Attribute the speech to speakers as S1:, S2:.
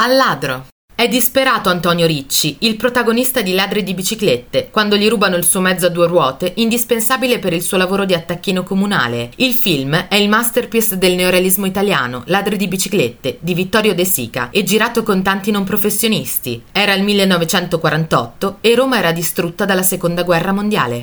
S1: Al ladro. È disperato Antonio Ricci, il protagonista di Ladri di biciclette, quando gli rubano il suo mezzo a due ruote, indispensabile per il suo lavoro di attacchino comunale. Il film è il masterpiece del neorealismo italiano, Ladri di biciclette, di Vittorio De Sica, e girato con tanti non professionisti. Era il 1948 e Roma era distrutta dalla seconda guerra mondiale.